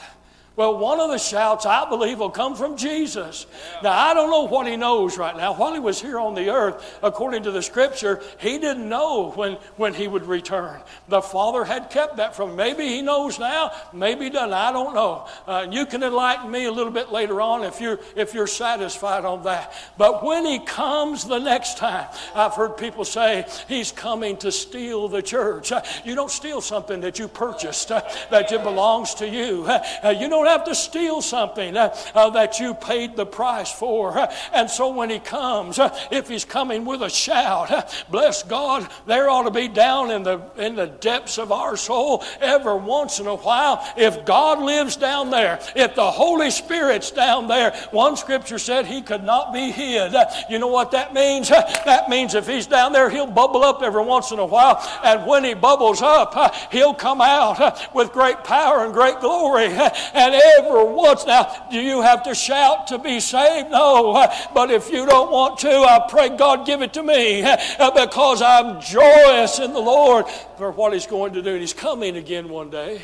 Well, one of the shouts, I believe, will come from Jesus. Now, I don't know what he knows right now. While he was here on the earth, according to the scripture, he didn't know when, when he would return. The Father had kept that from him. Maybe he knows now, maybe he doesn't. I don't know. Uh, you can enlighten me a little bit later on if you're, if you're satisfied on that. But when he comes the next time, I've heard people say he's coming to steal the church. Uh, you don't steal something that you purchased, uh, that belongs to you. Uh, you don't have to steal something uh, uh, that you paid the price for. And so when he comes, uh, if he's coming with a shout, bless God, there ought to be down in the, in the depths of our soul every once in a while. If God lives down there, if the Holy Spirit's down there, one scripture said he could not be hid. You know what that means? That means if he's down there, he'll bubble up every once in a while. And when he bubbles up, he'll come out with great power and great glory. And every once now, do you have to shout to be saved? No. But if you don't want to, I pray God give it to me uh, because I'm joyous in the Lord for what he's going to do. And he's coming again one day.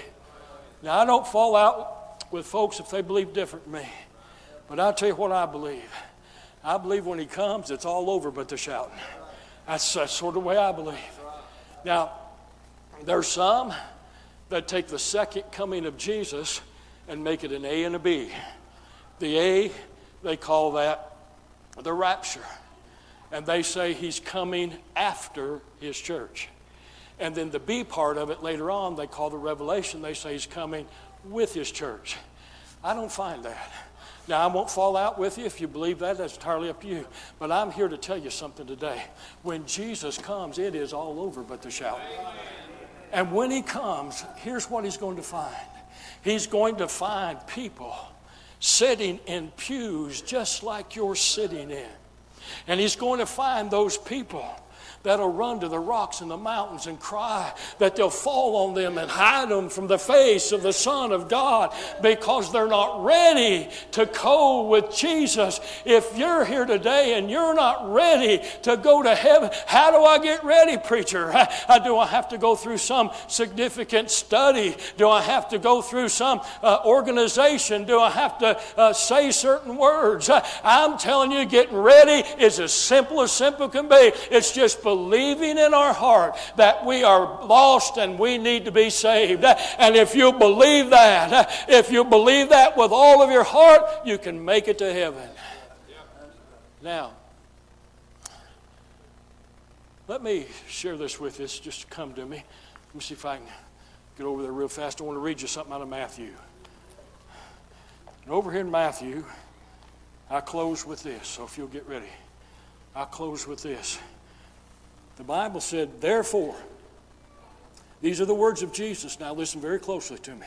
Now, I don't fall out with folks if they believe different than me. But I'll tell you what I believe. I believe when he comes, it's all over but the shouting. That's, that's sort of the way I believe. Now, there's some that take the second coming of Jesus and make it an A and a B. The A, they call that the rapture. And they say he's coming after his church. And then the B part of it later on, they call the revelation. They say he's coming with his church. I don't find that. Now, I won't fall out with you if you believe that. That's entirely up to you. But I'm here to tell you something today. When Jesus comes, it is all over but the shout. And when he comes, here's what he's going to find he's going to find people sitting in pews just like you're sitting in. And he's going to find those people that'll run to the rocks and the mountains and cry that they'll fall on them and hide them from the face of the Son of God because they're not ready to go with Jesus. If you're here today and you're not ready to go to heaven, how do I get ready, preacher? (laughs) Do I have to go through some significant study? Do I have to go through some uh, organization? Do I have to uh, say certain words? (laughs) I'm telling you, getting ready is as simple as simple can be. It's just believing in our heart that we are lost and we need to be saved. And if you believe that, if you believe that with all of your heart, you can make it to heaven. Now, let me share this with you. It's just come to me. Let me see if I can get over there real fast. I want to read you something out of Matthew. And over here in Matthew, I close with this. So if you'll get ready, I close with this. The Bible said, Therefore, these are the words of Jesus. Now listen very closely to me.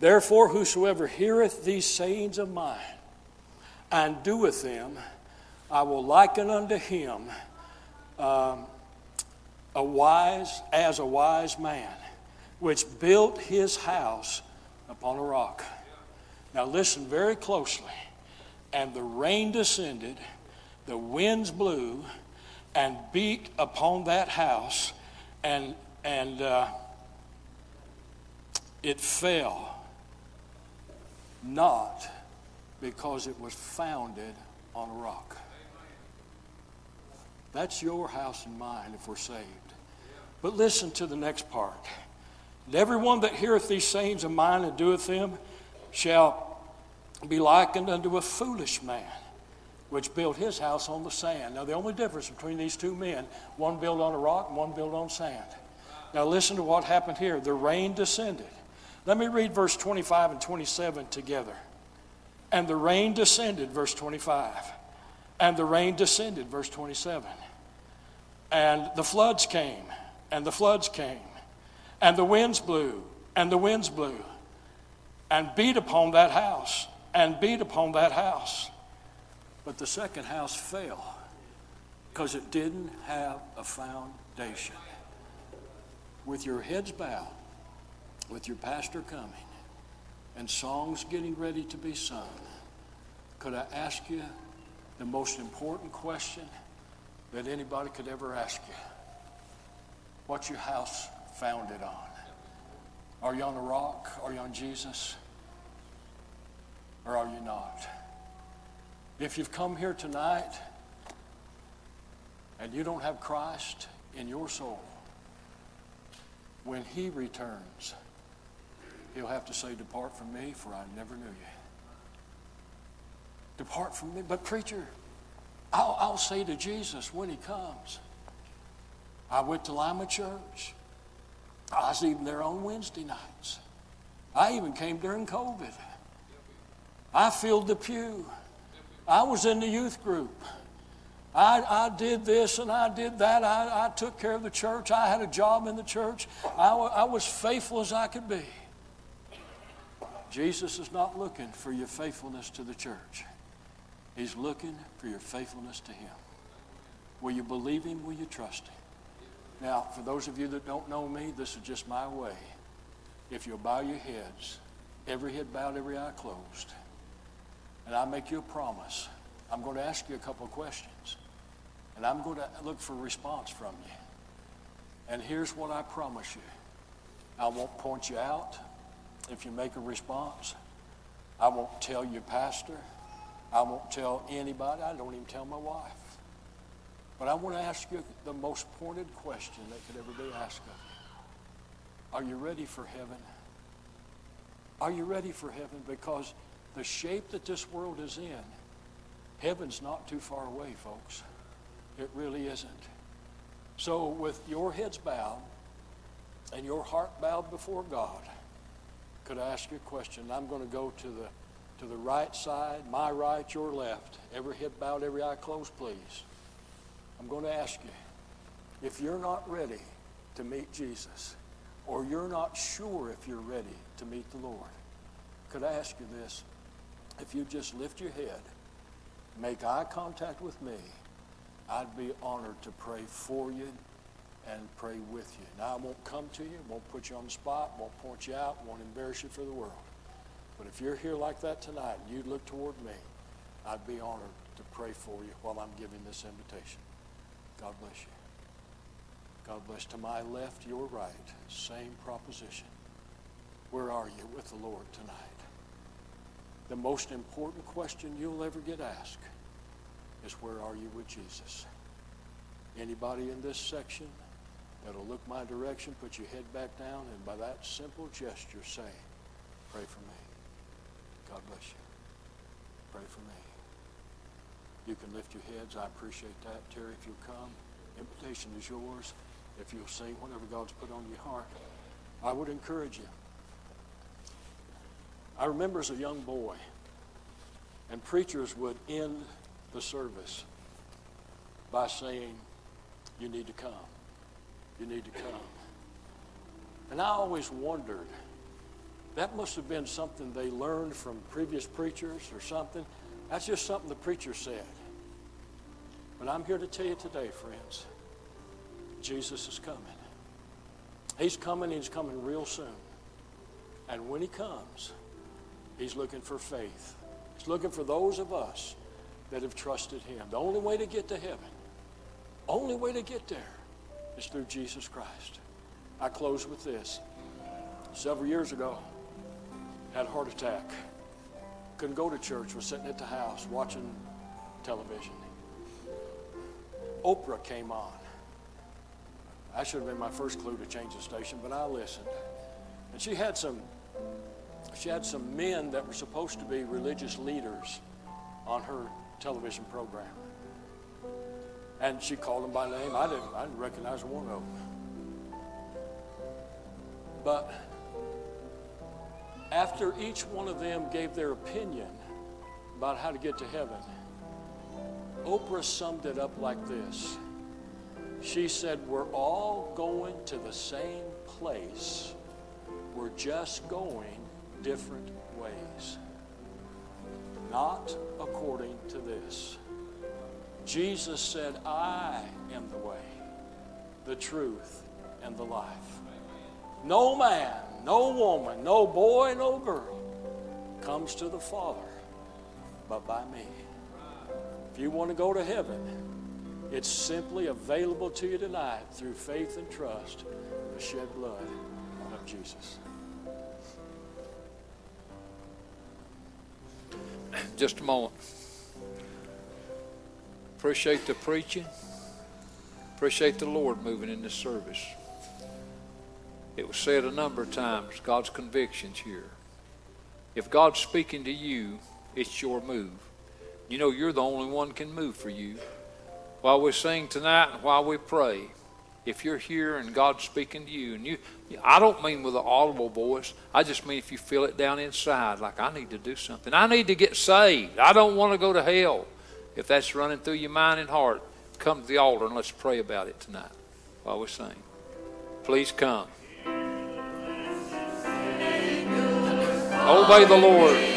Therefore, whosoever heareth these sayings of mine and doeth them, I will liken unto him um, a wise as a wise man, which built his house upon a rock. Now listen very closely. And the rain descended, the winds blew, and beat upon that house, and and uh, it fell, not because it was founded on a rock. That's your house and mine if we're saved. But listen to the next part. And everyone that heareth these sayings of mine and doeth them shall be likened unto a foolish man which built his house on the sand. Now, the only difference between these two men, one built on a rock and one built on sand. Now, listen to what happened here. The rain descended. Let me read verse 25 and 27 together. And the rain descended, verse 25. And the rain descended, verse 27. And the floods came, and the floods came. And the winds blew, and the winds blew, and beat upon that house, and beat upon that house. But the second house fell because it didn't have a foundation. With your heads bowed, with your pastor coming, and songs getting ready to be sung, could I ask you the most important question that anybody could ever ask you? What's your house founded on? Are you on a rock? Are you on Jesus? or are you not? If you've come here tonight and you don't have Christ in your soul, when He returns, He'll have to say, Depart from me, for I never knew you. Depart from me. But, preacher, I'll, I'll say to Jesus when He comes, I went to Lima Church. I was even there on Wednesday nights. I even came during COVID. I filled the pew. I was in the youth group. I, I did this and I did that. I, I took care of the church. I had a job in the church. I, I was faithful as I could be. Jesus is not looking for your faithfulness to the church, He's looking for your faithfulness to Him. Will you believe Him? Will you trust Him? Now, for those of you that don't know me, this is just my way. If you'll bow your heads, every head bowed, every eye closed, and I make you a promise, I'm going to ask you a couple of questions, and I'm going to look for a response from you. And here's what I promise you I won't point you out if you make a response. I won't tell your pastor. I won't tell anybody. I don't even tell my wife. But I want to ask you the most pointed question that could ever be asked of you. Are you ready for heaven? Are you ready for heaven? Because the shape that this world is in, heaven's not too far away, folks. It really isn't. So, with your heads bowed and your heart bowed before God, could I ask you a question? I'm going to go to the to the right side, my right, your left. Every head bowed, every eye closed, please. I'm going to ask you if you're not ready to meet Jesus, or you're not sure if you're ready to meet the Lord, could I ask you this? If you just lift your head, make eye contact with me, I'd be honored to pray for you and pray with you. Now, I won't come to you, won't put you on the spot, won't point you out, won't embarrass you for the world. But if you're here like that tonight and you look toward me, I'd be honored to pray for you while I'm giving this invitation. God bless you. God bless. To my left, your right, same proposition. Where are you with the Lord tonight? The most important question you'll ever get asked is where are you with Jesus? Anybody in this section that'll look my direction, put your head back down, and by that simple gesture say, pray for me. God bless you. Pray for me. You can lift your heads. I appreciate that. Terry, if you'll come, invitation is yours. If you'll sing whatever God's put on your heart, I would encourage you. I remember as a young boy, and preachers would end the service by saying, You need to come. You need to come. And I always wondered, that must have been something they learned from previous preachers or something. That's just something the preacher said. But I'm here to tell you today, friends, Jesus is coming. He's coming, he's coming real soon. And when he comes, he's looking for faith. He's looking for those of us that have trusted him. The only way to get to heaven, only way to get there is through Jesus Christ. I close with this. Several years ago, had a heart attack couldn't go to church, was sitting at the house watching television. Oprah came on. That should have been my first clue to change the station, but I listened. And she had some she had some men that were supposed to be religious leaders on her television program. And she called them by name. I didn't, I didn't recognize one of them. But after each one of them gave their opinion about how to get to heaven, Oprah summed it up like this. She said, We're all going to the same place. We're just going different ways. Not according to this. Jesus said, I am the way, the truth, and the life. No man no woman, no boy, no girl comes to the Father but by me. If you want to go to heaven, it's simply available to you tonight through faith and trust in the shed blood of Jesus. (coughs) Just a moment. Appreciate the preaching. Appreciate the Lord moving in this service. It was said a number of times God's convictions here. If God's speaking to you, it's your move. You know, you're the only one can move for you. While we sing tonight and while we pray, if you're here and God's speaking to you, and you, I don't mean with an audible voice, I just mean if you feel it down inside, like I need to do something. I need to get saved. I don't want to go to hell. If that's running through your mind and heart, come to the altar and let's pray about it tonight while we sing. Please come. Obey the Lord.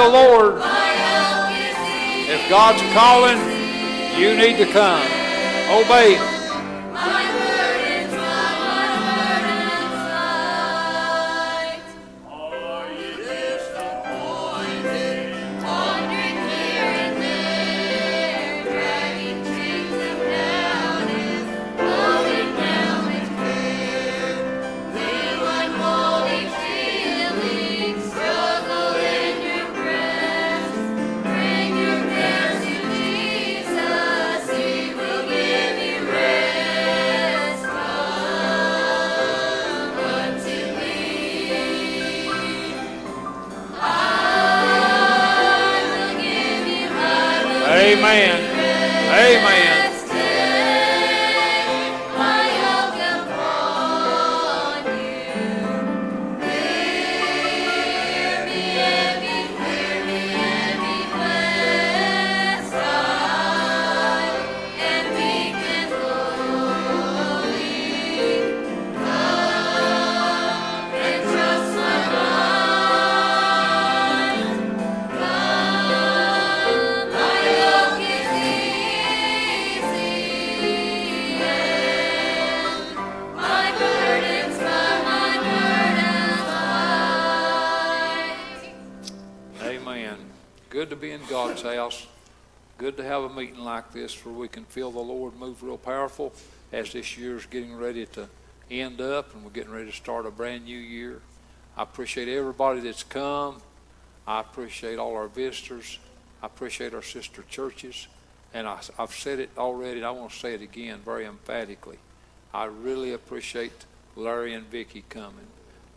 The Lord. If God's calling, you need to come. Obey. Feel the Lord move real powerful as this year's getting ready to end up and we're getting ready to start a brand new year. I appreciate everybody that's come. I appreciate all our visitors. I appreciate our sister churches. And I, have said it already, and I want to say it again very emphatically. I really appreciate Larry and Vicky coming.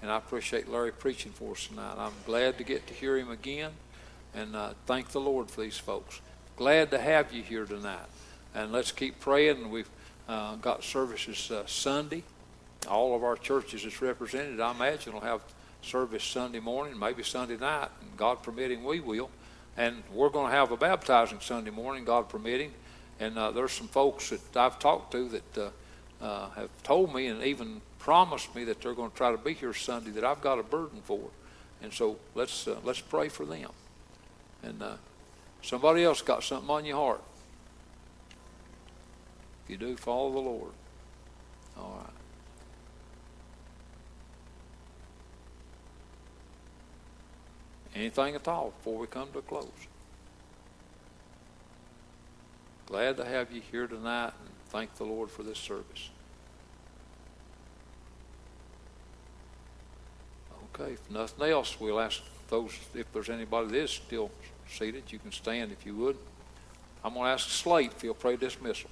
And I appreciate Larry preaching for us tonight. I'm glad to get to hear him again. And uh, thank the Lord for these folks. Glad to have you here tonight. And let's keep praying. We've uh, got services uh, Sunday. All of our churches is represented. I imagine will have service Sunday morning, maybe Sunday night, and God permitting, we will. And we're going to have a baptizing Sunday morning, God permitting. And uh, there's some folks that I've talked to that uh, uh, have told me and even promised me that they're going to try to be here Sunday that I've got a burden for. And so let's uh, let's pray for them. And somebody else got something on your heart. You do, follow the Lord. All right. Anything at all before we come to a close? Glad to have you here tonight and thank the Lord for this service. Okay, if nothing else, we'll ask those, if there's anybody that is still seated, you can stand if you would. I'm going to ask Slate if he'll pray dismissal.